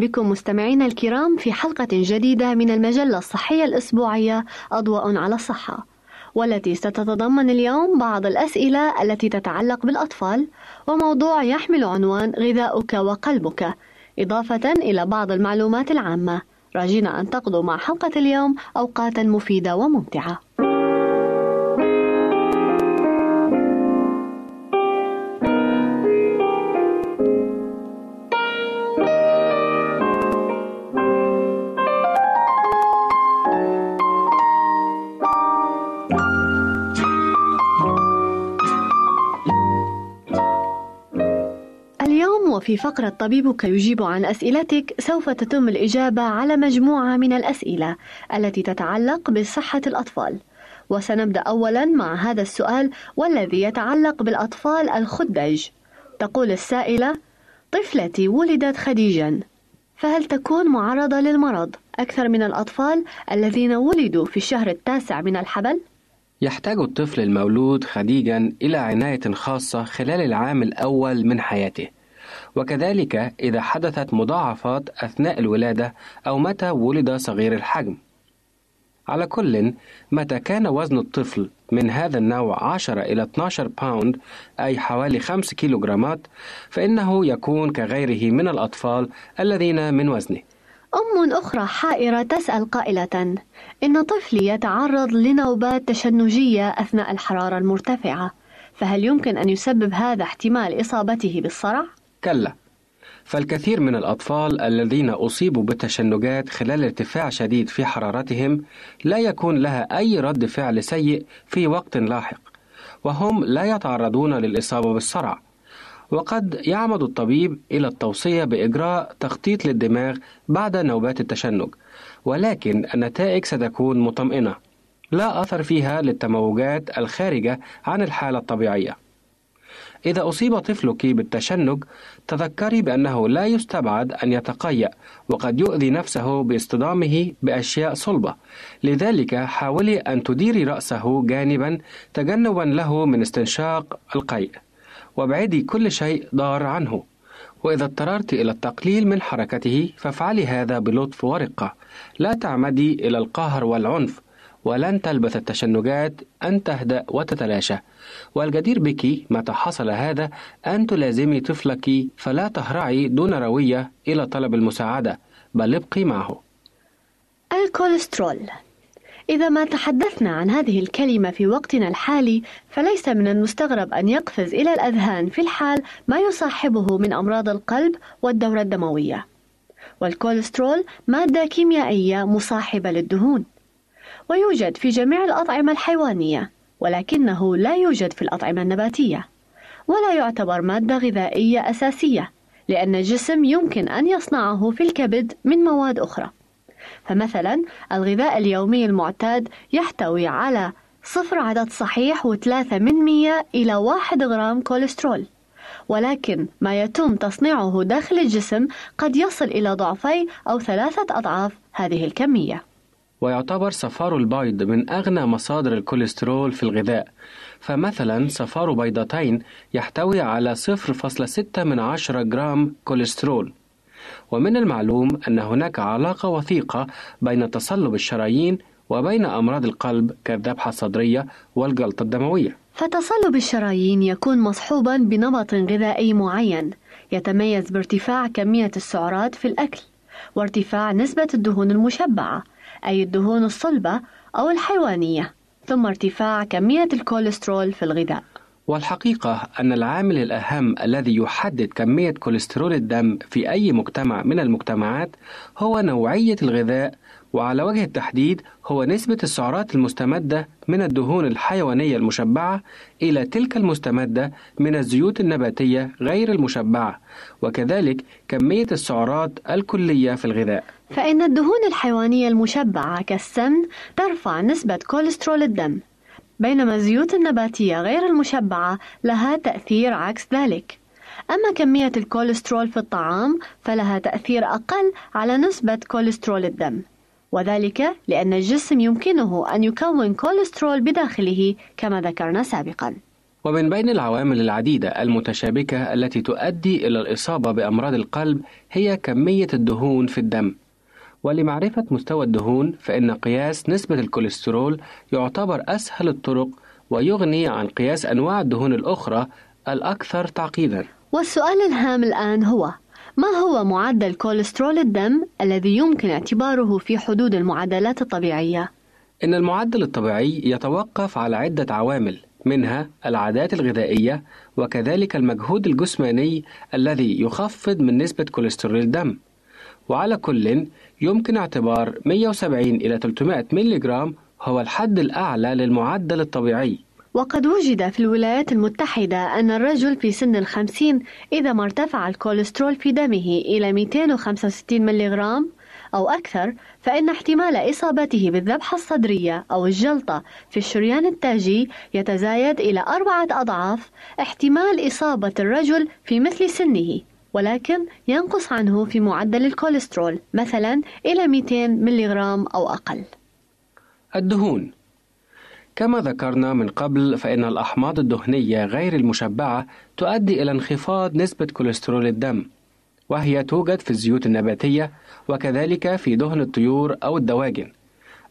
بكم مستمعينا الكرام في حلقة جديدة من المجلة الصحية الأسبوعية أضواء على الصحة والتي ستتضمن اليوم بعض الأسئلة التي تتعلق بالأطفال وموضوع يحمل عنوان غذاؤك وقلبك. إضافة إلى بعض المعلومات العامة. راجين أن تقضوا مع حلقة اليوم أوقاتا مفيدة وممتعة. وفي فقرة طبيبك يجيب عن أسئلتك سوف تتم الإجابة على مجموعة من الأسئلة التي تتعلق بصحة الأطفال. وسنبدأ أولا مع هذا السؤال والذي يتعلق بالأطفال الخدج. تقول السائلة طفلتي ولدت خديجا فهل تكون معرضة للمرض أكثر من الأطفال الذين ولدوا في الشهر التاسع من الحبل؟ يحتاج الطفل المولود خديجا إلى عناية خاصة خلال العام الأول من حياته. وكذلك إذا حدثت مضاعفات أثناء الولادة أو متى ولد صغير الحجم. على كل متى كان وزن الطفل من هذا النوع 10 إلى 12 باوند أي حوالي 5 كيلوغرامات فإنه يكون كغيره من الأطفال الذين من وزنه أم أخرى حائرة تسأل قائلة: إن طفلي يتعرض لنوبات تشنجية أثناء الحرارة المرتفعة، فهل يمكن أن يسبب هذا احتمال إصابته بالصرع؟ كلا. فالكثير من الأطفال الذين أصيبوا بالتشنجات خلال ارتفاع شديد في حرارتهم لا يكون لها أي رد فعل سيء في وقت لاحق وهم لا يتعرضون للإصابة بالصرع. وقد يعمد الطبيب إلى التوصية بإجراء تخطيط للدماغ بعد نوبات التشنج ولكن النتائج ستكون مطمئنة. لا أثر فيها للتموجات الخارجة عن الحالة الطبيعية. إذا أصيب طفلك بالتشنج تذكري بأنه لا يستبعد أن يتقيأ وقد يؤذي نفسه باصطدامه بأشياء صلبة. لذلك حاولي أن تديري رأسه جانبا تجنبا له من استنشاق القيء. وابعدي كل شيء ضار عنه. وإذا اضطررت إلى التقليل من حركته فافعلي هذا بلطف ورقة. لا تعمدي إلى القهر والعنف. ولن تلبث التشنجات أن تهدأ وتتلاشى. والجدير بك متى حصل هذا أن تلازمي طفلك فلا تهرعي دون روية إلى طلب المساعدة بل ابقي معه. الكوليسترول. إذا ما تحدثنا عن هذه الكلمة في وقتنا الحالي فليس من المستغرب أن يقفز إلى الأذهان في الحال ما يصاحبه من أمراض القلب والدورة الدموية. والكوليسترول مادة كيميائية مصاحبة للدهون. ويوجد في جميع الأطعمة الحيوانية ولكنه لا يوجد في الأطعمة النباتية ولا يعتبر مادة غذائية أساسية لأن الجسم يمكن أن يصنعه في الكبد من مواد أخرى. فمثلا الغذاء اليومي المعتاد يحتوي على صفر عدد صحيح وثلاثة من مية إلى واحد غرام كوليسترول ولكن ما يتم تصنيعه داخل الجسم قد يصل إلى ضعفي أو ثلاثة أضعاف هذه الكمية. ويعتبر صفار البيض من أغنى مصادر الكوليسترول في الغذاء. فمثلا صفار بيضتين يحتوي على 0.6 من عشرة جرام كوليسترول. ومن المعلوم أن هناك علاقة وثيقة بين تصلب الشرايين وبين أمراض القلب كالذبحة الصدرية والجلطة الدموية. فتصلب الشرايين يكون مصحوبا بنمط غذائي معين يتميز بارتفاع كمية السعرات في الأكل وارتفاع نسبة الدهون المشبعة. أي الدهون الصلبة أو الحيوانية ثم ارتفاع كمية الكوليسترول في الغذاء. والحقيقة أن العامل الأهم الذي يحدد كمية كوليسترول الدم في أي مجتمع من المجتمعات هو نوعية الغذاء وعلى وجه التحديد هو نسبة السعرات المستمدة من الدهون الحيوانية المشبعة إلى تلك المستمدة من الزيوت النباتية غير المشبعة وكذلك كمية السعرات الكلية في الغذاء. فإن الدهون الحيوانية المشبعة كالسمن ترفع نسبة كوليسترول الدم بينما الزيوت النباتية غير المشبعة لها تأثير عكس ذلك. أما كمية الكوليسترول في الطعام فلها تأثير أقل على نسبة كوليسترول الدم. وذلك لأن الجسم يمكنه أن يكون كوليسترول بداخله كما ذكرنا سابقا. ومن بين العوامل العديدة المتشابكة التي تؤدي إلى الإصابة بأمراض القلب هي كمية الدهون في الدم. ولمعرفة مستوى الدهون فإن قياس نسبة الكوليسترول يعتبر أسهل الطرق ويغني عن قياس أنواع الدهون الأخرى الأكثر تعقيدا. والسؤال الهام الآن هو ما هو معدل كوليسترول الدم الذي يمكن اعتباره في حدود المعدلات الطبيعية؟ إن المعدل الطبيعي يتوقف على عدة عوامل منها العادات الغذائية وكذلك المجهود الجسماني الذي يخفض من نسبة كوليسترول الدم وعلى كل يمكن اعتبار 170 إلى 300 ملغ هو الحد الأعلى للمعدل الطبيعي وقد وجد في الولايات المتحدة أن الرجل في سن الخمسين إذا ما ارتفع الكوليسترول في دمه إلى 265 ملغ أو أكثر فإن احتمال إصابته بالذبحة الصدرية أو الجلطة في الشريان التاجي يتزايد إلى أربعة أضعاف احتمال إصابة الرجل في مثل سنه ولكن ينقص عنه في معدل الكوليسترول مثلا إلى 200 ملغ أو أقل. الدهون كما ذكرنا من قبل فإن الأحماض الدهنية غير المشبعة تؤدي إلى انخفاض نسبة كوليسترول الدم وهي توجد في الزيوت النباتية وكذلك في دهن الطيور أو الدواجن.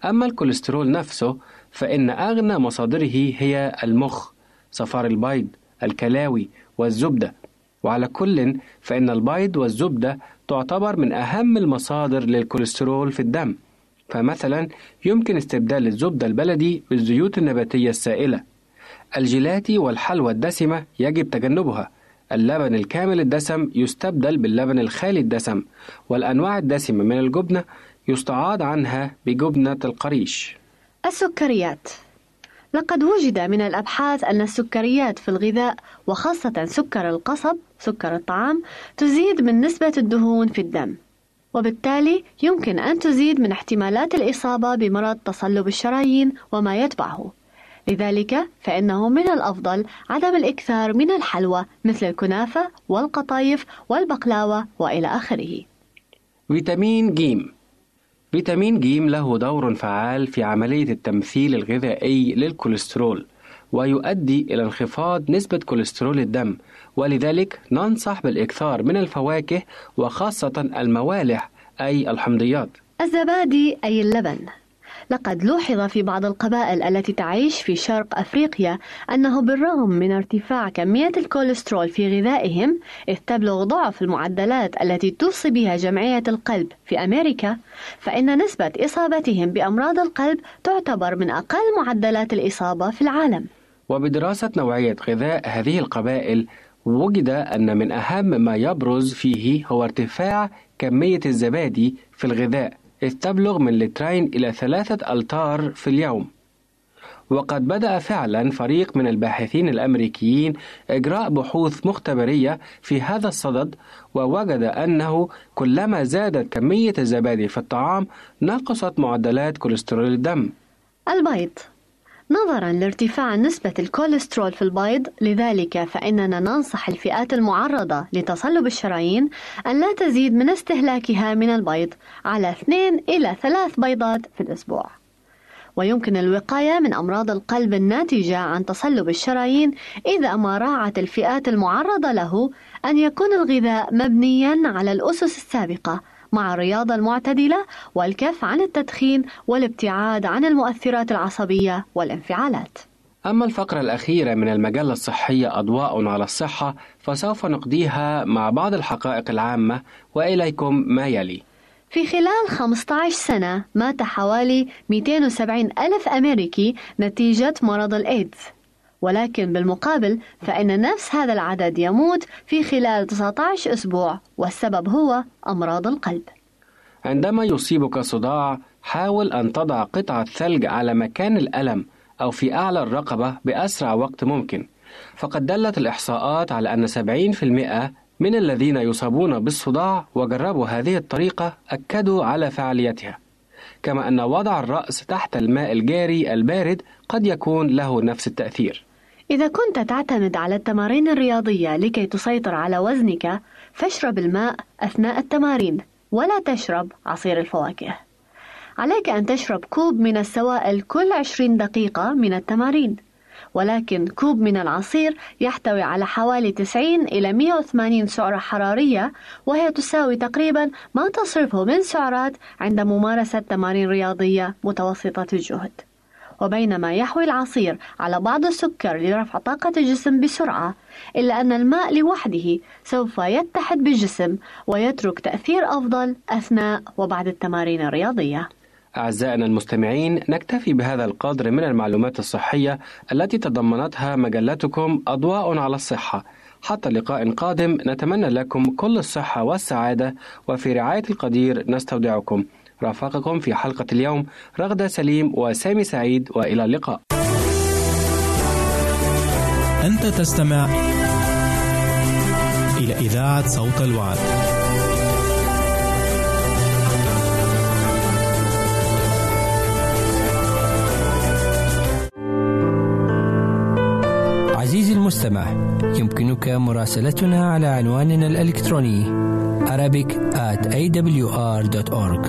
أما الكوليسترول نفسه فإن أغنى مصادره هي المخ صفار البيض الكلاوي والزبدة. وعلى كل فإن البيض والزبدة تعتبر من أهم المصادر للكوليسترول في الدم. فمثلا يمكن استبدال الزبدة البلدي بالزيوت النباتية السائلة. الجيلاتي والحلوى الدسمة يجب تجنبها. اللبن الكامل الدسم يستبدل باللبن الخالي الدسم والأنواع الدسمة من الجبنة يستعاض عنها بجبنة القريش. السكريات. لقد وجد من الأبحاث أن السكريات في الغذاء وخاصة سكر القصب سكر الطعام تزيد من نسبة الدهون في الدم. وبالتالي يمكن أن تزيد من احتمالات الإصابة بمرض تصلب الشرايين وما يتبعه. لذلك فإنه من الأفضل عدم الإكثار من الحلوى مثل الكنافة والقطايف والبقلاوة وإلى آخره. فيتامين ج فيتامين ج له دور فعال في عملية التمثيل الغذائي للكوليسترول ويؤدي إلى انخفاض نسبة كوليسترول الدم ولذلك ننصح بالإكثار من الفواكه وخاصة الموالح أي الحمضيات. الزبادي أي اللبن. لقد لوحظ في بعض القبائل التي تعيش في شرق أفريقيا أنه بالرغم من ارتفاع كمية الكوليسترول في غذائهم إذ تبلغ ضعف المعدلات التي توصي بها جمعية القلب في أمريكا فإن نسبة إصابتهم بأمراض القلب تعتبر من أقل معدلات الإصابة في العالم. وبدراسة نوعية غذاء هذه القبائل وجد أن من أهم ما يبرز فيه هو ارتفاع كمية الزبادي في الغذاء إذ تبلغ من لترين إلى ثلاثة ألتار في اليوم. وقد بدأ فعلا فريق من الباحثين الأمريكيين إجراء بحوث مختبرية في هذا الصدد ووجد أنه كلما زادت كمية الزبادي في الطعام نقصت معدلات كوليسترول الدم. البيض. نظرا لارتفاع نسبة الكوليسترول في البيض لذلك فإننا ننصح الفئات المعرضة لتصلب الشرايين أن لا تزيد من استهلاكها من البيض على اثنين إلى ثلاث بيضات في الأسبوع. ويمكن الوقاية من أمراض القلب الناتجة عن تصلب الشرايين إذا ما راعت الفئات المعرضة له أن يكون الغذاء مبنيا على الأسس السابقة مع الرياضة المعتدلة والكف عن التدخين والابتعاد عن المؤثرات العصبية والانفعالات. أما الفقرة الأخيرة من المجلة الصحية أضواء على الصحة فسوف نقضيها مع بعض الحقائق العامة وإليكم ما يلي. في خلال 15 سنة مات حوالي 270 ألف أمريكي نتيجة مرض الإيدز ولكن بالمقابل فإن نفس هذا العدد يموت في خلال 19 أسبوع والسبب هو أمراض القلب. عندما يصيبك صداع حاول أن تضع قطعة ثلج على مكان الألم أو في أعلى الرقبة بأسرع وقت ممكن. فقد دلت الإحصاءات على أن 70% من الذين يصابون بالصداع وجربوا هذه الطريقة أكدوا على فعاليتها. كما أن وضع الرأس تحت الماء الجاري البارد قد يكون له نفس التأثير. إذا كنت تعتمد على التمارين الرياضية لكي تسيطر على وزنك فاشرب الماء أثناء التمارين ولا تشرب عصير الفواكه. عليك أن تشرب كوب من السوائل كل 20 دقيقة من التمارين ولكن كوب من العصير يحتوي على حوالي 90 إلى 180 سعرة حرارية وهي تساوي تقريبا ما تصرفه من سعرات عند ممارسة تمارين رياضية متوسطة الجهد. وبينما يحوي العصير على بعض السكر لرفع طاقة الجسم بسرعة إلا أن الماء لوحده سوف يتحد بالجسم ويترك تأثير أفضل أثناء وبعد التمارين الرياضية. أعزائنا المستمعين نكتفي بهذا القدر من المعلومات الصحية التي تضمنتها مجلتكم أضواء على الصحة. حتى لقاء قادم نتمنى لكم كل الصحة والسعادة وفي رعاية القدير نستودعكم. رافقكم في حلقة اليوم. رغدة سليم وسامي سعيد وإلى اللقاء. أنت تستمع إلى إذاعة صوت الوعد. عزيزي المستمع يمكنك مراسلتنا على عنواننا الإلكتروني Arabic at awr.org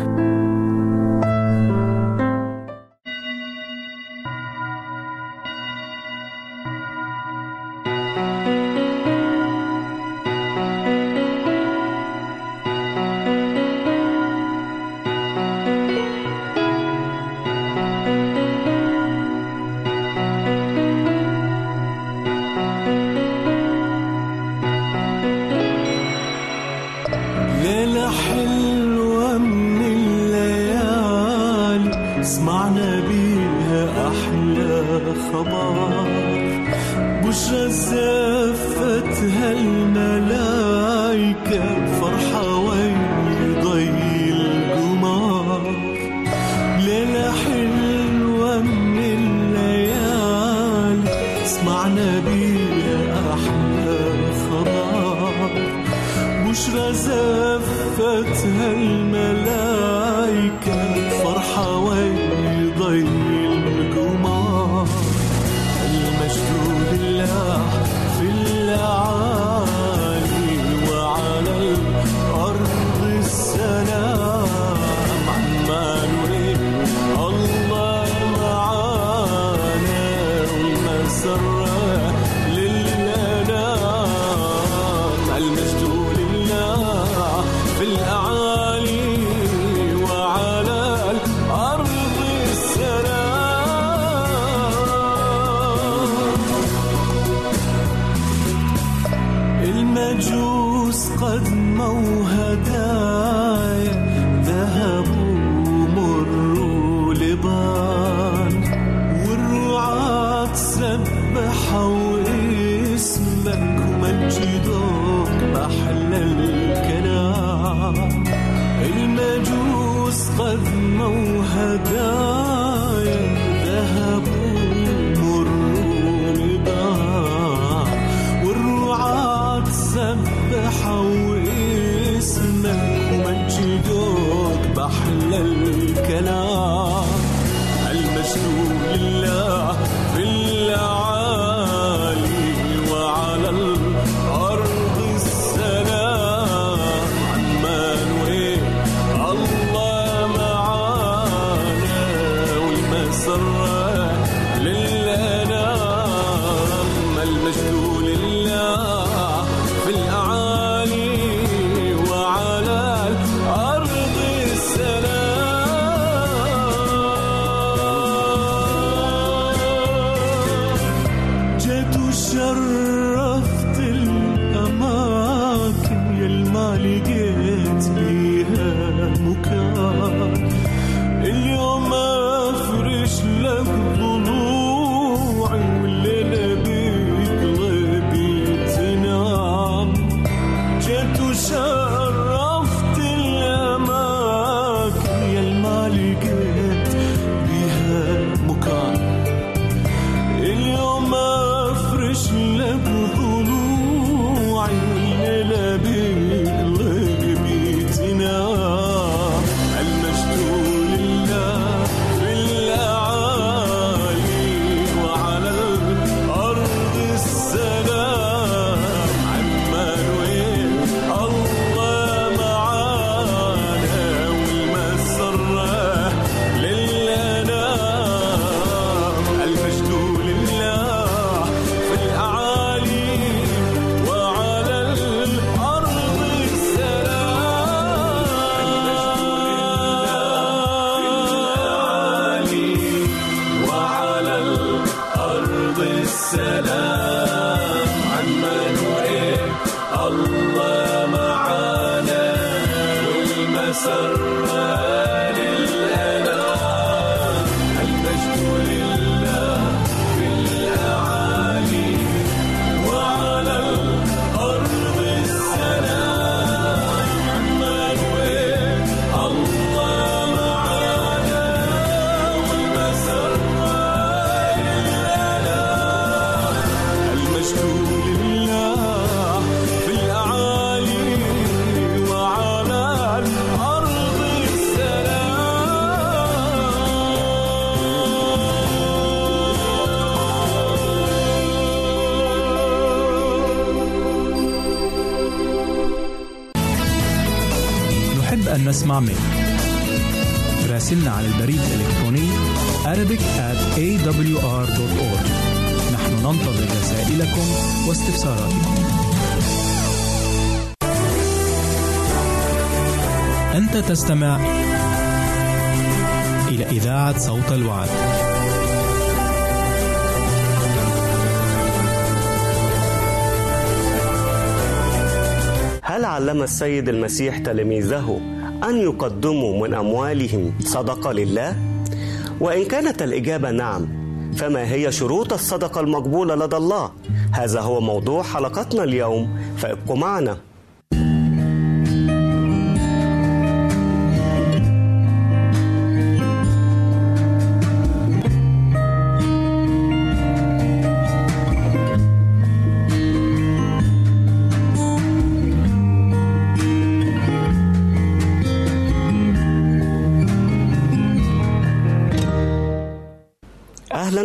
أنت تستمع إلى إذاعة صوت الوعد. هل علم السيد المسيح تلاميذه أن يقدموا من أموالهم صدقة لله؟ وإن كانت الإجابة نعم فما هي شروط الصدقة المقبولة لدى الله؟ هذا هو موضوع حلقتنا اليوم فابقوا معنا.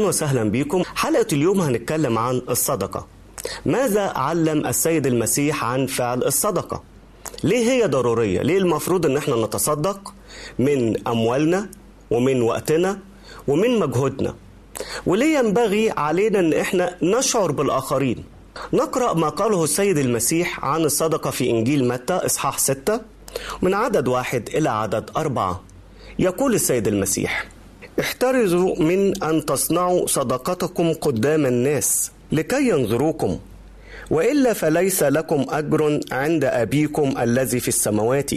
وسهلا بكم. حلقة اليوم هنتكلم عن الصدقة. ماذا علم السيد المسيح عن فعل الصدقة؟ ليه هي ضرورية؟ ليه المفروض إن إحنا نتصدق من أموالنا ومن وقتنا ومن مجهودنا؟ وليه ينبغي علينا إن إحنا نشعر بالآخرين؟ نقرأ ما قاله السيد المسيح عن الصدقة في إنجيل متى إصحاح ستة من عدد واحد إلى عدد أربعة. يقول السيد المسيح احترزوا من أن تصنعوا صدقتكم قدام الناس لكي ينظروكم. وإلا فليس لكم أجر عند أبيكم الذي في السماوات.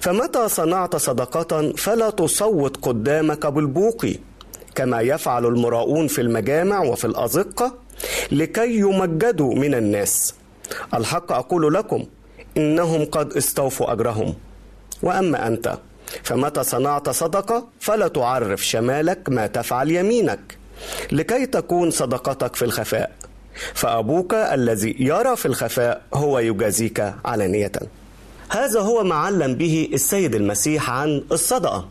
فمتى صنعت صدقة فلا تصوت قدامك بالبوق. كما يفعل المراؤون في المجامع وفي الأزقة لكي يمجدوا من الناس. الحق أقول لكم إنهم قد استوفوا أجرهم. وأما أنت فمتى صنعت صدقة فلا تعرف شمالك ما تفعل يمينك لكي تكون صدقتك في الخفاء. فأبوك الذي يرى في الخفاء هو يجازيك علانية. هذا هو ما علم به السيد المسيح عن الصدقة.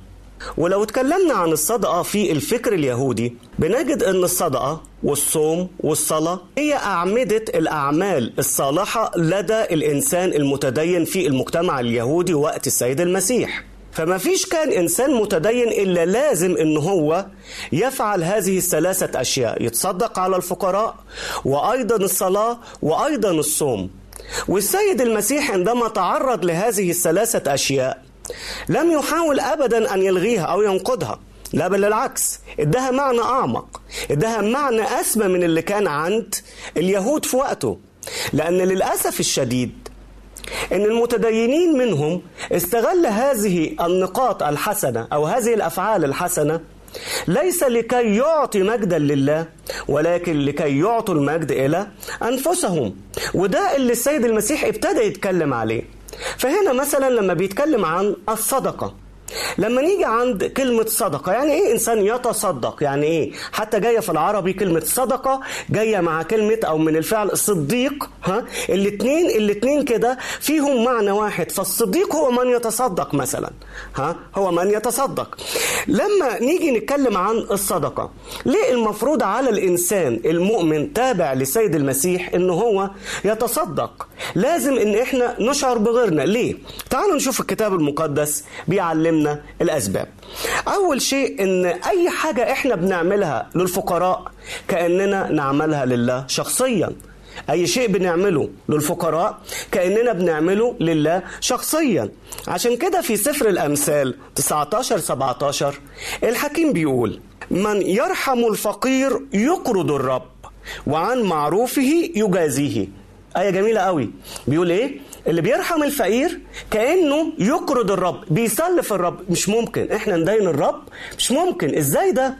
ولو اتكلمنا عن الصدقة في الفكر اليهودي بنجد أن الصدقة والصوم والصلاة هي أعمدة الأعمال الصالحة لدى الإنسان المتدين في المجتمع اليهودي وقت السيد المسيح. فما فيش كان إنسان متدين إلا لازم إن هو يفعل هذه الثلاثة أشياء يتصدق على الفقراء وأيضا الصلاة وأيضا الصوم. والسيد المسيح عندما تعرض لهذه الثلاثة أشياء لم يحاول أبدا أن يلغيها أو ينقضها لا بل العكس. ادها معنى أعمق. ادها معنى أسمى من اللي كان عند اليهود في وقته. لأن للأسف الشديد إن المتدينين منهم استغل هذه النقاط الحسنة أو هذه الأفعال الحسنة ليس لكي يعطي مجدا لله ولكن لكي يعطوا المجد إلى أنفسهم. وده اللي السيد المسيح ابتدى يتكلم عليه. فهنا مثلا لما بيتكلم عن الصدقة لما نيجي عند كلمة صدقة يعني إيه إنسان يتصدق؟ يعني إيه؟ حتى جاية في العربي كلمة صدقة جاية مع كلمة أو من الفعل صديق ها؟ الاتنين الاتنين كده فيهم معنى واحد فالصديق هو من يتصدق مثلا ها؟ هو من يتصدق. لما نيجي نتكلم عن الصدقة ليه المفروض على الإنسان المؤمن تابع لسيد المسيح ان هو يتصدق؟ لازم إن إحنا نشعر بغيرنا. ليه؟ تعالوا نشوف الكتاب المقدس بيعلمنا علمنا الأسباب. أول شيء إن أي حاجة إحنا بنعملها للفقراء كأننا نعملها لله شخصيا. أي شيء بنعمله للفقراء كأننا بنعمله لله شخصيا. عشان كده في سفر الأمثال 19 17 الحكيم بيقول من يرحم الفقير يقرض الرب وعن معروفه يجازيه. آية جميلة قوي. بيقول إيه؟ اللي بيرحم الفقير كأنه يقرض الرب بيسلف الرب. مش ممكن. إحنا ندين الرب. مش ممكن. إزاي ده؟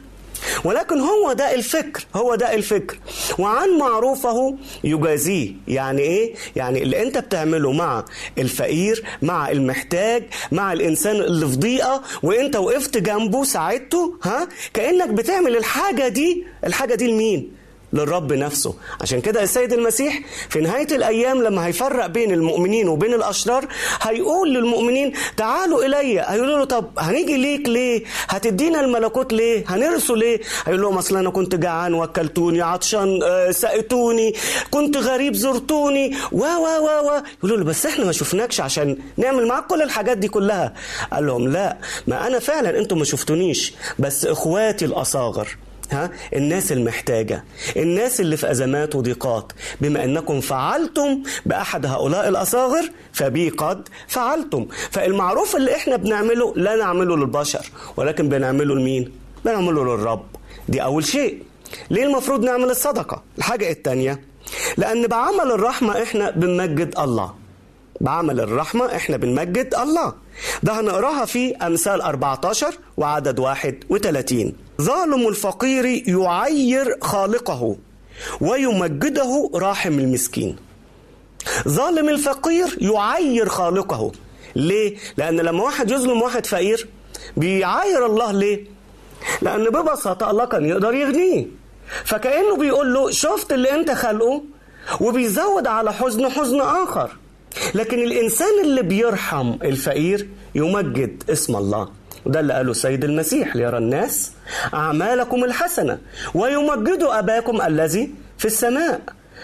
ولكن هو ده الفكر. هو ده الفكر. وعن معروفه يجازيه. يعني إيه؟ يعني اللي أنت بتعمله مع الفقير مع المحتاج مع الإنسان اللي في ضيقة وأنت وقفت جنبه ساعدته ها؟ كأنك بتعمل الحاجة دي. الحاجة دي لمين؟ للرب نفسه. عشان كده السيد المسيح في نهاية الأيام لما هيفرق بين المؤمنين وبين الأشرار هيقول للمؤمنين تعالوا إلي. هيقولوا له طب هنيجي ليك ليه؟ هتدينا الملكوت ليه؟ هنرسوا ليه؟ هيقول لهم أصل أنا كنت جعان وكلتوني عطشان آه، سقتوني كنت غريب زرتوني. و و و و. يقولوا له بس إحنا ما شفناكش عشان نعمل معاك كل الحاجات دي كلها. قال لهم لا ما أنا فعلا أنتم ما شفتونيش بس إخواتي الأصاغر ها؟ الناس المحتاجة. الناس اللي في أزمات وضيقات. بما أنكم فعلتم بأحد هؤلاء الأصاغر فبي قد فعلتم. فالمعروف اللي إحنا بنعمله لا نعمله للبشر ولكن بنعمله لمين؟ بنعمله للرب. دي أول شيء. ليه المفروض نعمل الصدقة؟ الحاجة التانية لأن بعمل الرحمة إحنا بنمجد الله. بعمل الرحمة إحنا بنمجد الله. ده هنقراها في أمثال 14 وعدد 31 ظالم الفقير يعير خالقه ويمجده راحم المسكين. ظالم الفقير يعير خالقه. ليه؟ لأن لما واحد يظلم واحد فقير بيعاير الله ليه؟ لأن ببساطة الله كان يقدر يغنيه. فكأنه بيقول له شفت اللي أنت خلقه؟ وبيزود على حزن حزن آخر. لكن الإنسان اللي بيرحم الفقير يمجد اسم الله. وده اللي قاله السيد المسيح ليرى الناس أعمالكم الحسنة ويمجدوا أباكم الذي في السماء.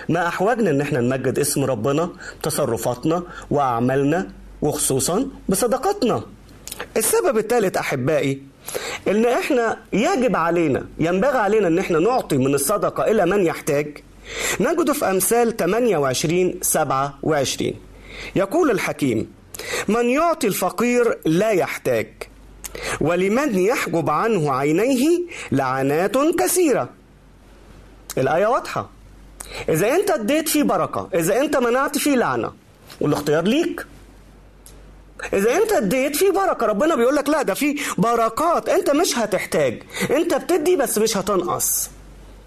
ما أحوجنا إن إحنا نمجد اسم ربنا تصرفاتنا وأعمالنا وخصوصا بصدقاتنا. السبب الثالث أحبائي إن إحنا يجب علينا ينبغي علينا إن إحنا نعطي من الصدقة إلى من يحتاج. نجده في أمثال 28 27 يقول الحكيم من يعطي الفقير لا يحتاج. ولمن يحجب عنه عينيه لعنات كثيرة. الآية واضحة. إذا أنت اديت فيه بركة إذا أنت منعت فيه لعنة والاختيار ليك. إذا أنت اديت فيه بركة ربنا بيقول لك لا ده في بركات أنت مش هتحتاج. أنت بتدي بس مش هتنقص.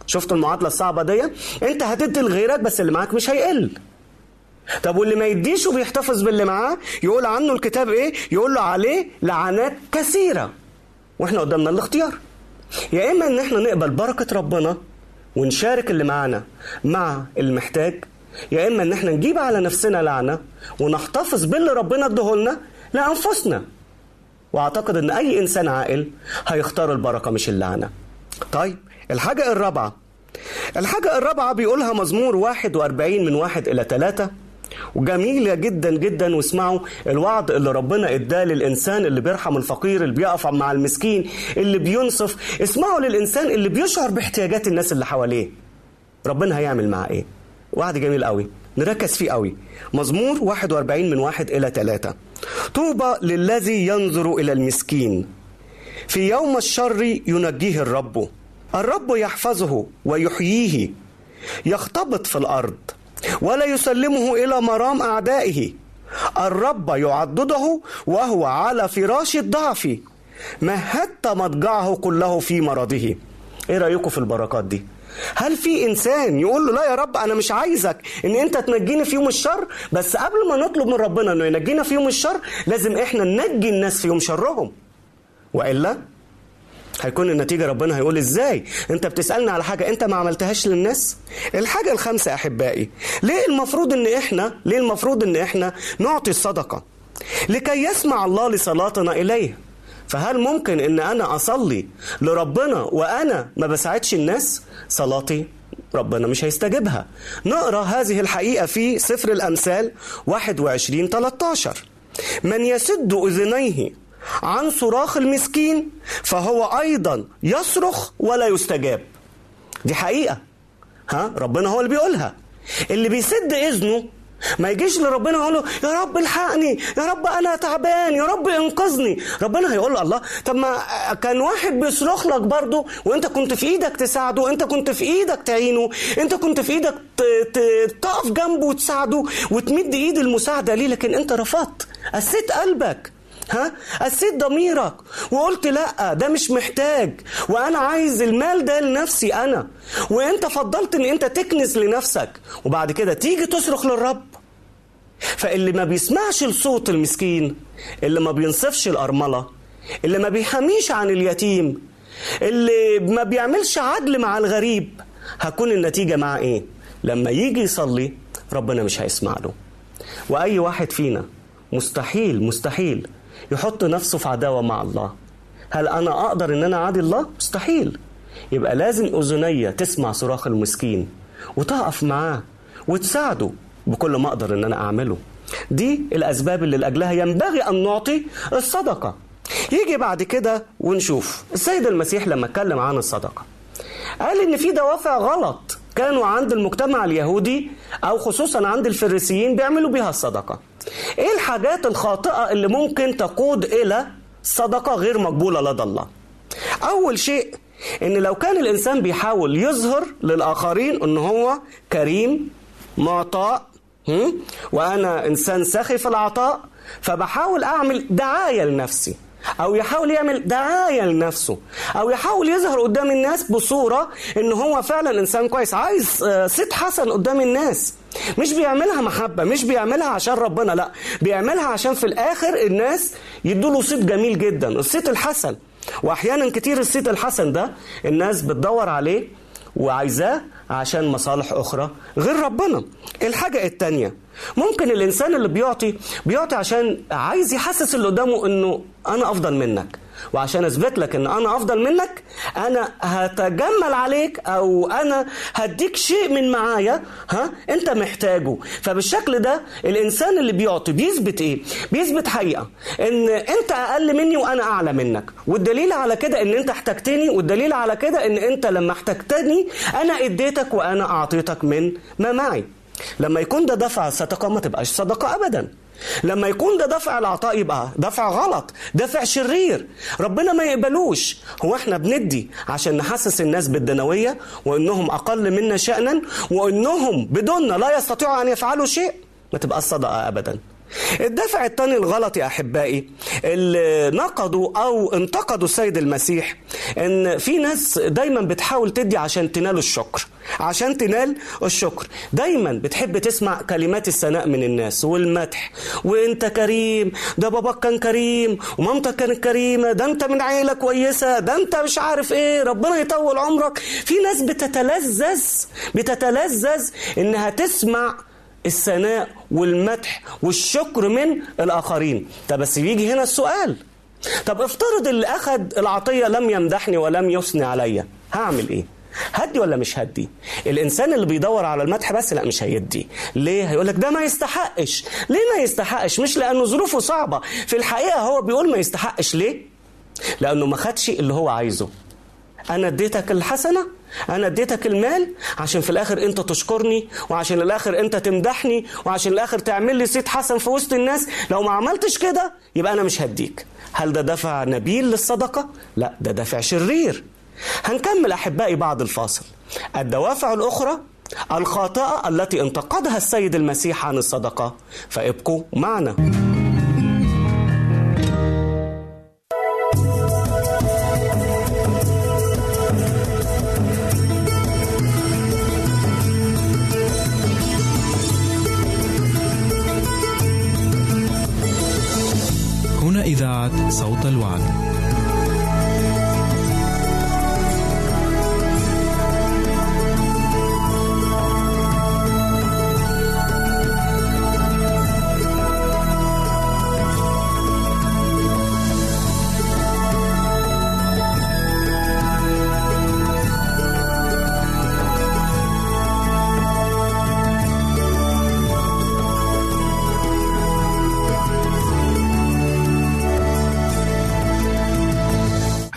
شفت المعادلة الصعبة دي أنت هتدي لغيرك بس اللي معاك مش هيقل. طب واللي ما يديش وبيحتفظ باللي معاه يقول عنه الكتاب إيه؟ يقول له عليه لعنات كثيرة. وإحنا قدامنا الاختيار. يا إما إن إحنا نقبل بركة ربنا ونشارك اللي معانا مع المحتاج يا إما إن إحنا نجيب على نفسنا لعنة ونحتفظ باللي ربنا ادهولنا لأنفسنا. وأعتقد إن أي إنسان عاقل هيختار البركة مش اللعنة. طيب الحاجة الرابعة. الحاجة الرابعة بيقولها مزمور 41 من واحد إلى ثلاثة وجميلة جدا جدا واسمعوا الوعد اللي ربنا إداه للإنسان اللي بيرحم الفقير اللي بيقف مع المسكين اللي بينصف. اسمعوا للإنسان اللي بيشعر باحتياجات الناس اللي حواليه. ربنا هيعمل معاه إيه؟ وعد جميل قوي. نركز فيه قوي. مزمور 41 من واحد إلى ثلاثة طوبى للذي ينظر إلى المسكين. في يوم الشر ينجيه الرب. الرب يحفظه ويحييه. يختبط في الأرض. ولا يسلمه إلى مرام أعدائه. الرب يعضده وهو على فراش الضعف. مهدت مضجعه كله في مرضه. إيه رأيكم في البركات دي؟ هل في إنسان يقول له لا يا رب أنا مش عايزك إن أنت تنجيني في يوم الشر؟ بس قبل ما نطلب من ربنا إنه ينجينا في يوم الشر لازم إحنا ننجي الناس في يوم شرهم. وإلا هيكون النتيجة ربنا هيقول إزاي؟ أنت بتسألني على حاجة أنت ما عملتهاش للناس؟ الحاجة الخامسة أحبائي ليه المفروض إن إحنا ليه المفروض إن إحنا نعطي الصدقة؟ لكي يسمع الله لصلاتنا إليه. فهل ممكن إن أنا أصلي لربنا وأنا ما بساعدش الناس؟ صلاتي ربنا مش هيستجيبها. نقرأ هذه الحقيقة في سفر الأمثال 21 13 من يسد أذنيه عن صراخ المسكين فهو أيضا يصرخ ولا يستجاب. دي حقيقة. ها؟ ربنا هو اللي بيقولها. اللي بيسد إذنه ما يجيش لربنا يقول له يا رب الحقني يا رب أنا تعبان يا رب إنقذني. ربنا هيقول له الله طب ما كان واحد بيصرخ لك برضه وأنت كنت في إيدك تساعده انت كنت في إيدك تعينه أنت كنت في إيدك تقف جنبه وتساعده وتمد إيد المساعدة ليه؟ لكن أنت رفضت. قسيت قلبك. ها؟ قسيت ضميرك وقلت لأ ده مش محتاج. وأنا عايز المال ده لنفسي أنا. وأنت فضلت إن أنت تكنس لنفسك. وبعد كده تيجي تصرخ للرب. فاللي ما بيسمعش لصوت المسكين اللي ما بينصفش الأرملة اللي ما بيحميش عن اليتيم اللي ما بيعملش عدل مع الغريب هكون النتيجة مع إيه؟ لما يجي يصلي ربنا مش هيسمع له. وأي واحد فينا مستحيل مستحيل يحط نفسه في عداوة مع الله. هل أنا أقدر إن أنا أعادي الله؟ مستحيل. يبقى لازم أذنية تسمع صراخ المسكين وتقف معاه وتساعده بكل ما أقدر إن أنا أعمله. دي الأسباب اللي لأجلها ينبغي أن نعطي الصدقة. يجي بعد كده ونشوف. السيد المسيح لما اتكلم عن الصدقة قال إن في دوافع غلط كانوا عند المجتمع اليهودي أو خصوصا عند الفريسيين بيعملوا بيها الصدقة. إيه الحاجات الخاطئة اللي ممكن تقود إلى صدقة غير مقبولة لدى الله؟ أول شيء إن لو كان الإنسان بيحاول يظهر للآخرين إن هو كريم معطاء وأنا إنسان سخي في العطاء فبحاول أعمل دعاية لنفسي أو يحاول يعمل دعاية لنفسه أو يحاول يظهر قدام الناس بصورة إن هو فعلا إنسان كويس عايز آه، صيت حسن قدام الناس. مش بيعملها محبة مش بيعملها عشان ربنا لا بيعملها عشان في الآخر الناس يدوا له صيت جميل جدا الصيت الحسن. واحيانا كتير الصيت الحسن ده الناس بتدور عليه وعايزاه عشان مصالح أخرى غير ربنا. الحاجة التانية ممكن الإنسان اللي بيعطي بيعطي عشان عايز يحسس اللي قدامه إنه أنا أفضل منك. وعشان أثبت لك إن أنا أفضل منك أنا هتجمل عليك أو أنا هديك شيء من معايا ها؟ أنت محتاجه. فبالشكل ده الإنسان اللي بيعطي بيثبت إيه؟ بيثبت حقيقة. إن أنت أقل مني وأنا أعلى منك. والدليل على كده إن أنت احتجتني والدليل على كده إن أنت لما احتجتني أنا إديتك وأنا أعطيتك من ما معي. لما يكون ده دفع صدقة ما تبقاش صدقة ابدا. لما يكون ده دفع العطاء يبقى دفع غلط دفع شرير. ربنا ما يقبلوش. هو إحنا بندي عشان نحسس الناس بالدنوية وإنهم أقل منا شأنا وإنهم بدوننا لا يستطيعوا أن يفعلوا شيء. ما تبقى الصدقة ابدا. الدافع الثاني الغلط يا أحبائي اللي نقدوا أو انتقدوا السيد المسيح إن في ناس دايما بتحاول تدي عشان تنال الشكر عشان تنال الشكر. دايما بتحب تسمع كلمات الثناء من الناس والمدح وإنت كريم ده باباك كان كريم ومامتك كانت كريمة ده أنت من عيلة كويسة ده أنت مش عارف إيه ربنا يطول عمرك. في ناس بتتلذذ بتتلذذ إنها تسمع الثناء والمدح والشكر من الآخرين. طب بس بيجي هنا السؤال. طب افترض اللي أخد العطية لم يمدحني ولم يثني عليا هعمل إيه؟ هدي ولا مش هدي؟ الإنسان اللي بيدور على المدح بس لا مش هيدي. ليه؟ هيقول لك ده ما يستحقش. ليه ما يستحقش؟ مش لأنه ظروفه صعبة. في الحقيقة هو بيقول ما يستحقش. ليه؟ لأنه ما خدش اللي هو عايزه. أنا اديتك الحسنة أنا اديتك المال عشان في الآخر أنت تشكرني وعشان الآخر أنت تمدحني وعشان الآخر تعمل لي صيت حسن في وسط الناس. لو ما عملتش كده يبقى أنا مش هديك. هل ده دافع نبيل للصدقة؟ لا ده دافع شرير. هنكمل أحبائي بعد الفاصل. الدوافع الأخرى الخاطئة التي انتقدها السيد المسيح عن الصدقة. فابقوا معنا. صوت الوعد.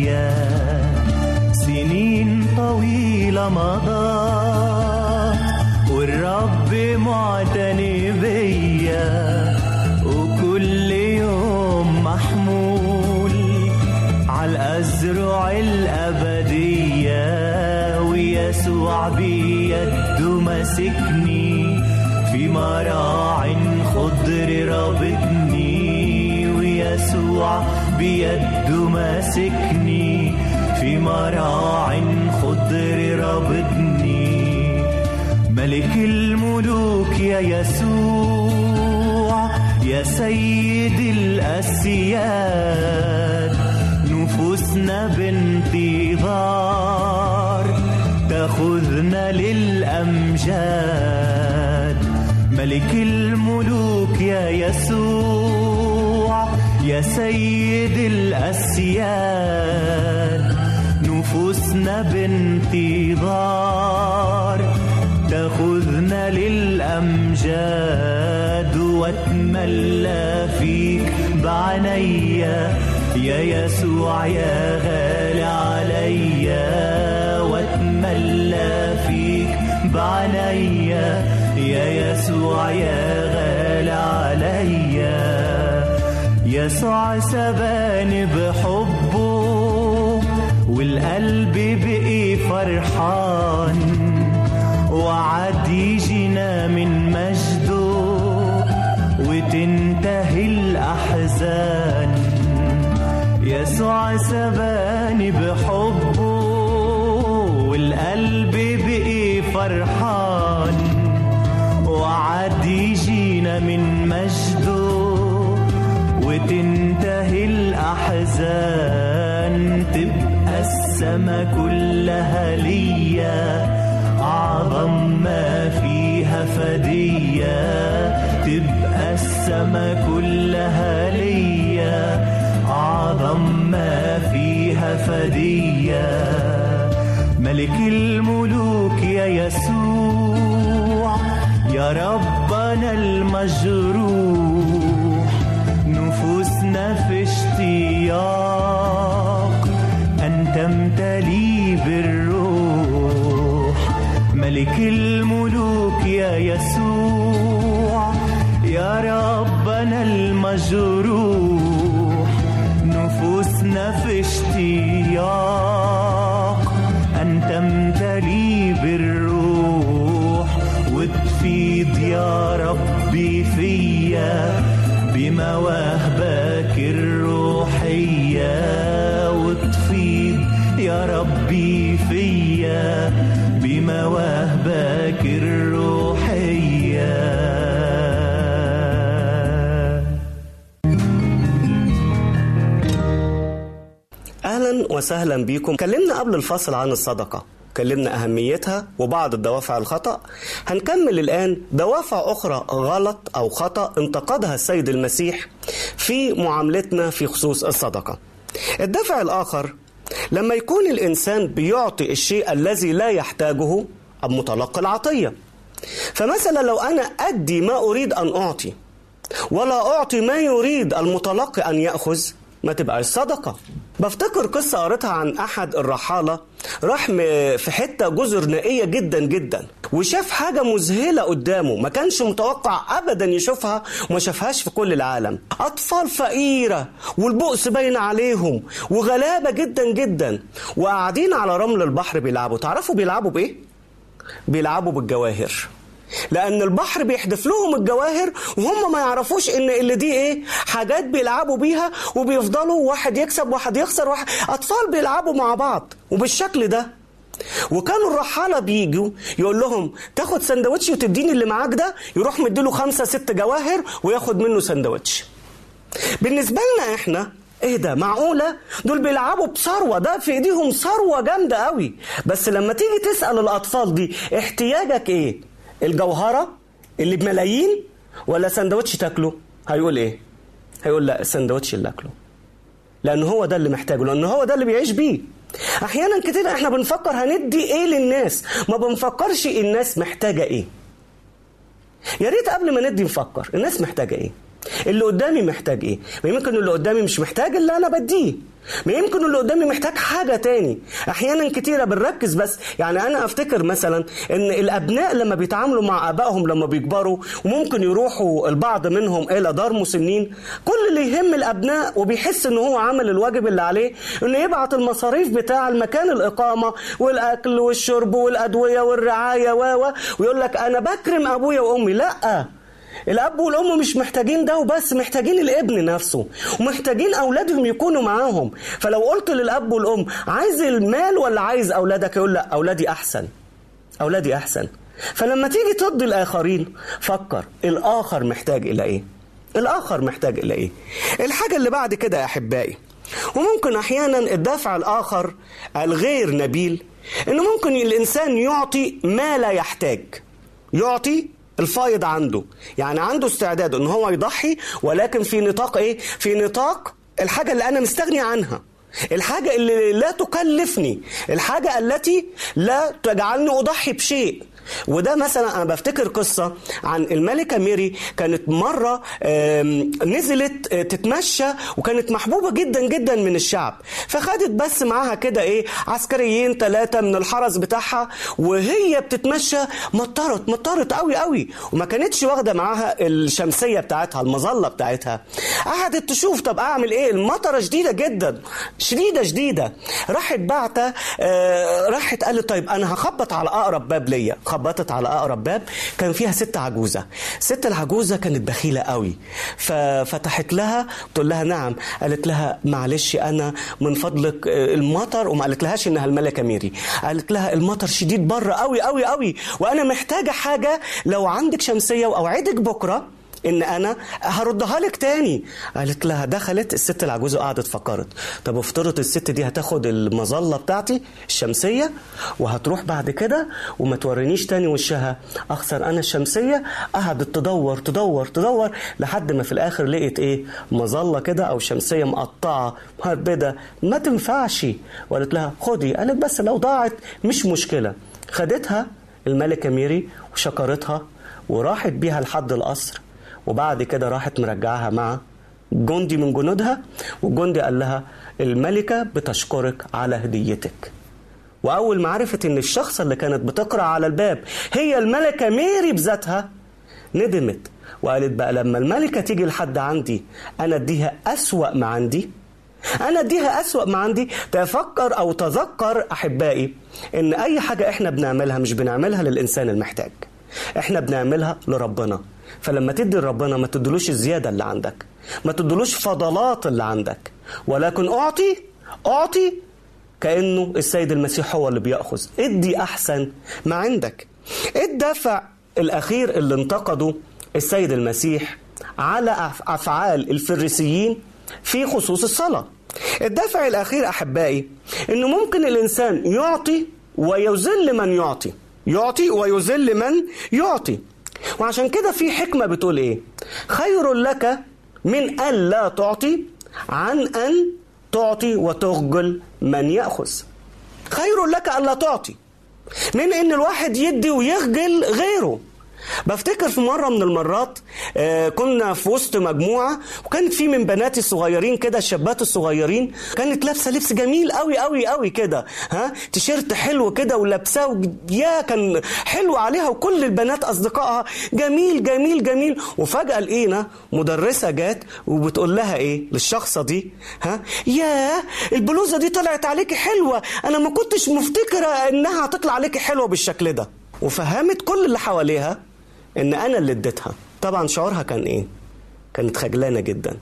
الأبدية سنين طويلة مضت والرب معتني بيا وكل يوم محمول على الأزرع الأبدية. ويسوع بيده ماسكني في مراع خضر رابطني ويسوع بيده ماسكني في مراع خضر رابطني ملك الملوك يا يسوع يا سيد الأسياد. نفوسنا بانتظار تأخذنا للأمجاد. ملك الملوك يا يسوع يا سيد الأسياد. نفوسنا بانتظار تاخذنا للأمجاد واتملى فيك بعنيا يا يسوع يا غالي عليا واتملى فيك بعنيا يا يسوع يا غالي عليا يسوع سباني بحبه والقلب بقي فرحان وعد يجينا من مجده وتنتهي الأحزان. يسوع سباني بحبه والقلب بقي فرحان. وعد يجينا من مجده وتنتهي الأحزان. السما كلها ليا. أعظم ما فيها فدية. تبقى السما كلها ليا. أعظم ما فيها فدية. ملك الملوك يا يسوع يا ربنا المجروح. نفوسنا في اشتياق ملك الملوك يا يسوع. يا ربنا المجروح نفوسنا في اشتياق. أن تمتلي بالروح وتفيض يا ربي فيا بمواهبك الروحية. وتفيض يا ربي فيا بمواهبك وسهلا بكم كلمنا قبل الفصل عن الصدقة. كلمنا أهميتها وبعض الدوافع الخطأ. هنكمل الآن دوافع أخرى غلط أو خطأ انتقدها السيد المسيح في معاملتنا في خصوص الصدقة. الدافع الآخر لما يكون الإنسان بيعطي الشيء الذي لا يحتاجه متلقي العطية. فمثلا لو أنا أدي ما أريد أن أعطي ولا أعطي ما يريد المتلقي أن يأخذ ما تبقاش صدقة. بفتكر قصة قريتها عن أحد الرحالة راح في حتة جزر نائية جدا جدا وشاف حاجة مذهلة قدامه ما كانش متوقع أبدا يشوفها وما شافهاش في كل العالم. أطفال فقيرة والبؤس باين عليهم وغلابة جدا جدا وقاعدين على رمل البحر بيلعبوا. تعرفوا بيلعبوا بإيه؟ بيلعبوا بالجواهر. لأن البحر بيحدف لهم الجواهر وهم ما يعرفوش إن اللي دي إيه حاجات بيلعبوا بيها وبيفضلوا واحد يكسب واحد يخسر واحد. أطفال بيلعبوا مع بعض وبالشكل ده. وكانوا الرحالة بيجوا يقول لهم تاخد سندوتش وتديني اللي معاك ده. يروح مديله خمسة ست جواهر وياخد منه سندوتش. بالنسبة لنا إحنا إيه ده؟ معقولة؟ دول بيلعبوا بثروة. ده في إيديهم ثروة جامدة قوي بس لما تيجي تسأل الأطفال دي احتياجك إيه؟ الجوهرة اللي بملايين ولا سندوتش تاكله؟ هيقول إيه؟ هيقول لا السندوتش اللي أكله. لأن هو ده اللي محتاجه لأن هو ده اللي بيعيش بيه. أحيانا كتير إحنا بنفكر هندي إيه للناس؟ ما بنفكرش الناس محتاجة إيه. يا ريت قبل ما ندي نفكر الناس محتاجة إيه؟ اللي قدامي محتاج إيه؟ ما يمكن اللي قدامي مش محتاج اللي أنا بديه. ما يمكن اللي قدامي محتاج حاجة تاني. أحيانا كتيرة بنركز بس يعني أنا أفتكر مثلا إن الأبناء لما بيتعاملوا مع آبائهم لما بيكبروا وممكن يروحوا البعض منهم إلى دار مسنين كل اللي يهم الأبناء وبيحس إن هو عمل الواجب اللي عليه إنه يبعت المصاريف بتاع المكان الإقامة والأكل والشرب والأدوية والرعاية و ويقول لك أنا بكرم أبويا وأمي. لأ الأب والأم مش محتاجين ده وبس محتاجين الابن نفسه ومحتاجين أولادهم يكونوا معاهم. فلو قلت للأب والأم عايز المال ولا عايز أولادك؟ يقول لا أولادي أحسن أولادي أحسن. فلما تيجي ترضي الآخرين فكر الآخر محتاج إلى إيه؟ الآخر محتاج إلى إيه؟ الحاجة اللي بعد كده يا أحبائي وممكن أحيانا الدافع الآخر الغير نبيل إنه ممكن الإنسان يعطي ما لا يحتاج يعطي الفايض عنده. يعني عنده استعداد إن هو يضحي ولكن في نطاق إيه؟ في نطاق الحاجة اللي أنا مستغني عنها. الحاجة اللي لا تكلفني. الحاجة التي لا تجعلني أضحي بشيء. وده مثلا أنا بفتكر قصة عن الملكة ميري كانت مرة نزلت آه، تتمشى وكانت محبوبة جدا جدا من الشعب. فخدت بس معاها كده إيه عسكريين ثلاثة من الحرس بتاعها وهي بتتمشى مطرت مطرت قوي قوي. وما كانتش واخدة معاها الشمسية بتاعتها المظلة بتاعتها. قعدت تشوف طب أعمل إيه؟ المطرة شديدة جدا شديدة شديدة. راحت بعتة آه، راحت قالت طيب أنا هخبط على أقرب باب ليا خبطت على أقرب باب كان فيها ست عجوزة. ست العجوزة كانت بخيلة قوي. ففتحت لها تقول لها نعم. قالت لها معلش أنا من فضلك آه، المطر وما قالت لهاش إنها الملكه ميري قالت لها المطر شديد بره قوي قوي قوي. وأنا محتاجة حاجة لو عندك شمسية وأوعدك بكرة إن أنا هردها لك تاني. قالت لها دخلت الست العجوزة قعدت فكرت. طب افترض الست دي هتاخد المظلة بتاعتي الشمسية وهتروح بعد كده وما تورينيش تاني وشها. أخسر أنا الشمسية. قعدت تدور تدور تدور لحد ما في الآخر لقيت إيه؟ مظلة كده أو شمسية مقطعة مهبدة. ما تنفعش. وقالت لها خدي. قالت بس لو ضاعت مش مشكلة. خدتها الملكه ميري وشكرتها وراحت بيها لحد القصر. وبعد كده راحت مرجعها مع جندي من جنودها والجندي قال لها الملكة بتشكرك على هديتك. وأول ما عرفت إن الشخص اللي كانت بتقرأ على الباب هي الملكة ميري بذاتها ندمت وقالت بقى لما الملكة تيجي لحد عندي أنا أديها أسوأ ما عندي أنا أديها أسوأ ما عندي. تفكر أو تذكر أحبائي إن أي حاجة إحنا بنعملها مش بنعملها للإنسان المحتاج إحنا بنعملها لربنا. فلما تدي لربنا ما تدلوش الزيادة اللي عندك ما تدلوش فضلات اللي عندك ولكن أعطي أعطي كأنه السيد المسيح هو اللي بيأخذ. ادي أحسن ما عندك. الدافع الأخير اللي انتقده السيد المسيح على أف- أفعال الفريسيين في خصوص الصلاة. الدافع الأخير أحبائي أنه ممكن الإنسان يعطي ويذل من يعطي. يعطي ويذل من يعطي. وعشان كده في حكمة بتقول إيه؟ خير لك من أن لا تعطي عن أن تعطي وتخجل من يأخذ. خير لك أن لا تعطي. من إن الواحد يدي ويخجل غيره. بفتكر في مرة من المرات آه، كنا في وسط مجموعة وكانت في من بناتي الصغيرين كده الشابات الصغيرين كانت لابسة لبس جميل قوي قوي قوي كده ها تيشيرت حلو كده ولابساه يا كان حلو عليها وكل البنات أصدقائها جميل جميل جميل. وفجأة لقينا مدرسة جات وبتقول لها إيه للشخصة دي ها يا البلوزة دي طلعت عليكي حلوة أنا ما كنتش مفتكرة إنها هتطلع عليكي حلوة بالشكل ده. وفهمت كل اللي حواليها إن أنا اللي اديتها. طبعا شعورها كان إيه؟ كانت خجلانة جدا.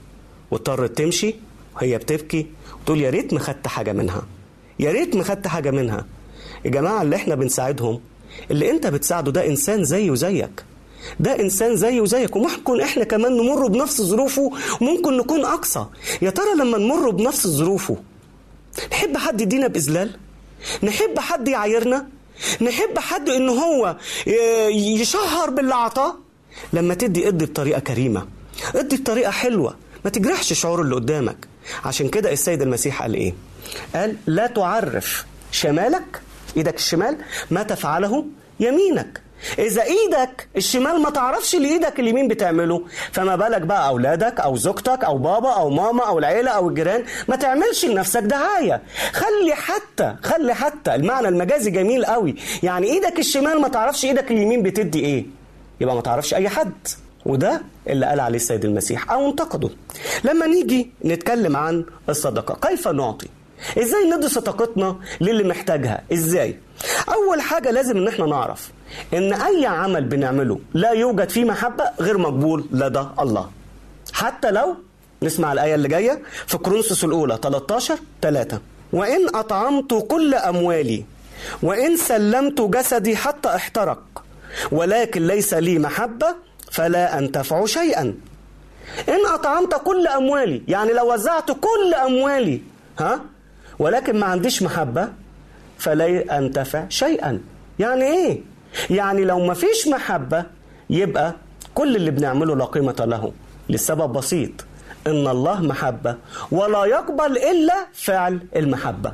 واضطرت تمشي وهي بتبكي وتقول يا ريت ما خدت حاجة منها. يا ريت ما خدت حاجة منها. يا جماعة اللي إحنا بنساعدهم اللي إنت بتساعده ده إنسان زيه زيك ده إنسان زيه زيك وممكن إحنا كمان نمر بنفس ظروفه. وممكن نكون أقصى. يا ترى لما نمر بنفس ظروفه نحب حد يدينا بإذلال؟ نحب حد يعايرنا؟ نحب حد إن هو يشهر باللي عطاه لما تدي ادي بطريقة كريمة ادي بطريقة حلوة ما تجرحش شعور اللي قدامك. عشان كده السيد المسيح قال إيه؟ قال لا تعرف شمالك إيدك الشمال ما تفعله يمينك. إذا إيدك الشمال ما تعرفش اللي إيدك اليمين بتعمله فما بالك بقى أولادك أو زوجتك أو بابا أو ماما أو العيلة أو الجيران ما تعملش لنفسك دعاية. خلي حتى خلي حتى المعنى المجازي جميل قوي. يعني إيدك الشمال ما تعرفش إيدك اليمين بتدي إيه؟ يبقى ما تعرفش أي حد. وده اللي قال عليه السيد المسيح أو انتقده. لما نيجي نتكلم عن الصدقة كيف نعطي؟ إزاي ندي صدقتنا للي محتاجها؟ إزاي؟ أول حاجة لازم إن إحنا نعرف إن أي عمل بنعمله لا يوجد فيه محبة غير مقبول لدى الله. حتى لو نسمع الآية اللي جاية في كورنثوس الأولى 13 3 وإن أطعمت كل أموالي وإن سلمت جسدي حتى احترق ولكن ليس لي محبة فلا انتفع شيئا. إن أطعمت كل أموالي يعني لو وزعت كل أموالي ها ولكن ما عنديش محبة فلا أنتفع شيئا. يعني إيه؟ يعني لو ما فيش محبة يبقى كل اللي بنعمله لا قيمة له لسبب بسيط إن الله محبة ولا يقبل إلا فعل المحبة.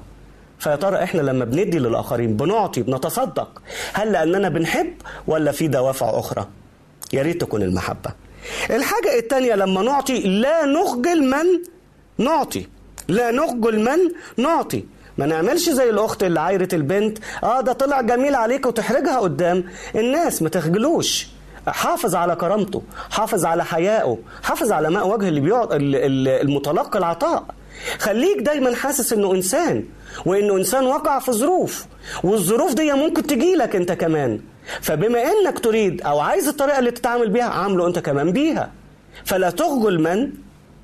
فيا ترى إحنا لما بندي للآخرين بنعطي بنتصدق هل لأننا بنحب ولا في دوافع أخرى؟ يا ريت تكون المحبة. الحاجة التانية لما نعطي لا نخجل من نعطي. لا نخجل من نعطي. ما نعملش زي الأخت اللي عايرة البنت. آه ده طلع جميل عليك وتحرجها قدام. الناس ما تخجلوش. حافظ على كرامته حافظ على حيائه حافظ على ماء وجه اللي ال- المتلقي العطاء. خليك دايما حاسس إنه إنسان وإنه إنسان وقع في ظروف. والظروف دي ممكن تجيلك أنت كمان. فبما إنك تريد أو عايز الطريقة اللي تتعامل بيها عامله أنت كمان بيها. فلا تخجل من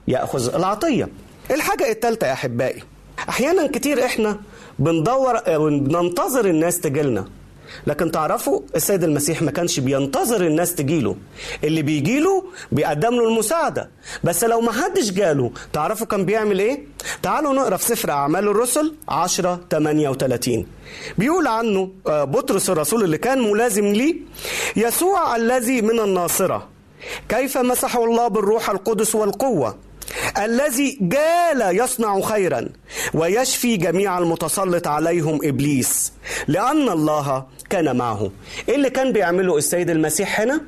يأخذ العطية. الحاجة الثالثه يا أحبائي أحيانا كتير إحنا بندور بننتظر الناس تجيلنا. لكن تعرفوا السيد المسيح ما كانش بينتظر الناس تجيله. اللي بيجيله بيقدم له المساعدة. بس لو ما حدش جاله تعرفوا كان بيعمل إيه؟ تعالوا نقرأ في سفر أعمال الرسل 10 38 بيقول عنه آه، بطرس الرسول اللي كان ملازم ليه يسوع الذي من الناصرة كيف مسحه الله بالروح القدس والقوة. الذي جال يصنع خيرا ويشفي جميع المتسلط عليهم إبليس لأن الله كان معه. إيه اللي كان بيعمله السيد المسيح هنا؟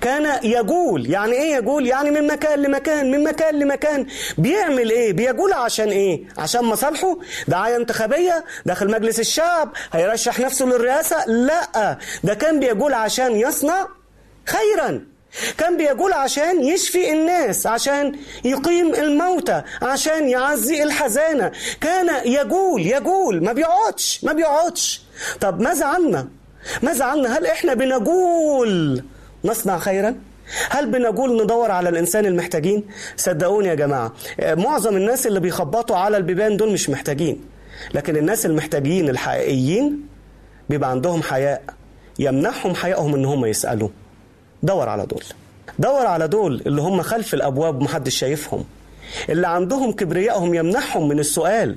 كان يجول يعني إيه يجول يعني من مكان لمكان من مكان لمكان. بيعمل إيه؟ بيجول عشان إيه؟ عشان مصالحه؟ دعاية انتخابية؟ داخل مجلس الشعب؟ هيرشح نفسه للرئاسة؟ لا. ده كان بيجول عشان يصنع خيرا. كان بيقول عشان يشفي الناس عشان يقيم الموتى عشان يعزي الحزانة. كان يقول يقول ما بيقعدش ما بيقعدش. طب ماذا عنا ماذا عنا هل إحنا بنقول نصنع خيرا؟ هل بنقول ندور على الإنسان المحتاجين؟ صدقوني يا جماعة معظم الناس اللي بيخبطوا على البيبان دول مش محتاجين. لكن الناس المحتاجين الحقيقيين بيبقى عندهم حياء يمنحهم حيائهم إن هم يسالوا دور على دول. دور على دول اللي هم خلف الأبواب محدش شايفهم. اللي عندهم كبريائهم يمنحهم من السؤال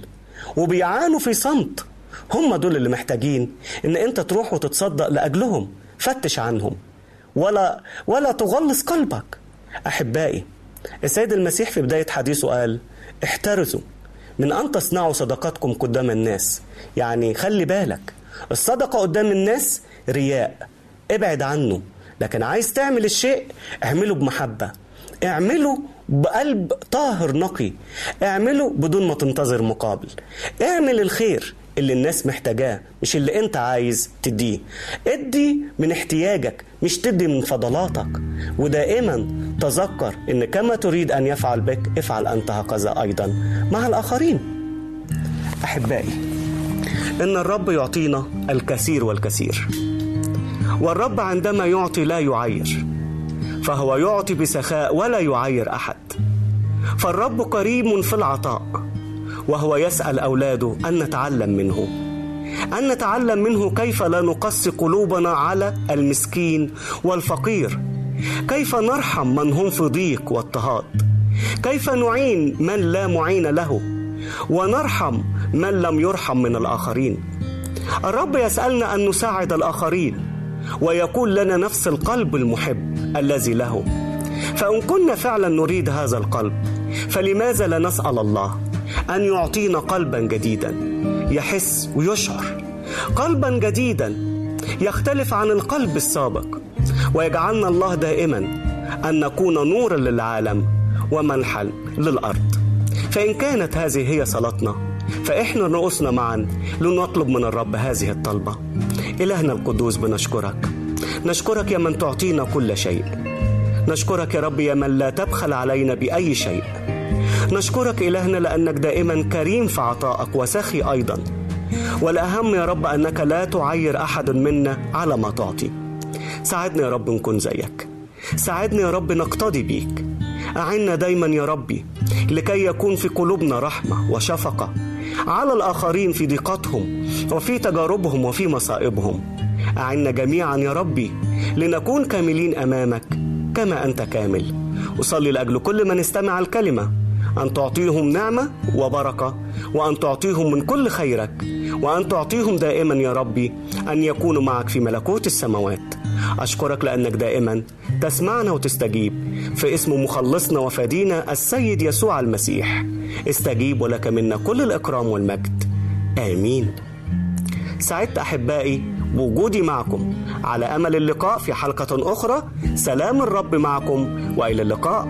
وبيعانوا في صمت. هم دول اللي محتاجين إن أنت تروح وتتصدق لأجلهم. فتش عنهم. ولا ولا تغلظ قلبك. أحبائي السيد المسيح في بداية حديثه قال احترزوا من أن تصنعوا صدقاتكم قدام الناس. يعني خلي بالك الصدقة قدام الناس رياء. ابعد عنه. لكن عايز تعمل الشيء اعمله بمحبة. اعمله بقلب طاهر نقي. اعمله بدون ما تنتظر مقابل. اعمل الخير اللي الناس محتاجاه مش اللي انت عايز تديه. ادي من احتياجك مش تدي من فضلاتك. ودائما تذكر إن كما تريد أن يفعل بك افعل أنت هكذا أيضا. مع الآخرين. أحبائي إن الرب يعطينا الكثير والكثير. والرب عندما يعطي لا يعير فهو يعطي بسخاء ولا يعير أحد. فالرب كريم في العطاء وهو يسأل أولاده أن نتعلم منه. أن نتعلم منه كيف لا نقسي قلوبنا على المسكين والفقير. كيف نرحم من هم في ضيق واضطهاد. كيف نعين من لا معين له ونرحم من لم يرحم من الآخرين. الرب يسألنا أن نساعد الآخرين. ويكون لنا نفس القلب المحب الذي له. فإن كنا فعلا نريد هذا القلب فلماذا لا نسأل الله أن يعطينا قلبا جديدا؟ يحس ويشعر. قلبا جديدا يختلف عن القلب السابق. ويجعلنا الله دائما أن نكون نورا للعالم ومنحا للأرض. فإن كانت هذه هي صلاتنا فإحنا رؤوسنا معا لنطلب من الرب هذه الطلبة. إلهنا القدوس بنشكرك. نشكرك يا من تعطينا كل شيء. نشكرك يا رب يا من لا تبخل علينا بأي شيء. نشكرك إلهنا لأنك دائما كريم في عطائك وسخي أيضا. والأهم يا رب أنك لا تعير أحد منا على ما تعطي ساعدنا يا رب نكون زيك. ساعدنا يا رب نقتدي بيك. أعنا دايما يا ربي لكي يكون في قلوبنا رحمة وشفقة على الآخرين في ضيقتهم وفي تجاربهم وفي مصائبهم. أعنا جميعا يا ربي لنكون كاملين أمامك كما أنت كامل. أصلي لأجل كل من استمع الكلمة. أن تعطيهم نعمة وبركة وأن تعطيهم من كل خيرك وأن تعطيهم دائما يا ربي أن يكونوا معك في ملكوت السماوات. أشكرك لأنك دائما تسمعنا وتستجيب. في اسم مخلصنا وفدينا السيد يسوع المسيح. استجيب ولك منا كل الإكرام والمجد. آمين. سعدت أحبائي بوجودي معكم. على أمل اللقاء في حلقة أخرى سلام الرب معكم وإلى اللقاء.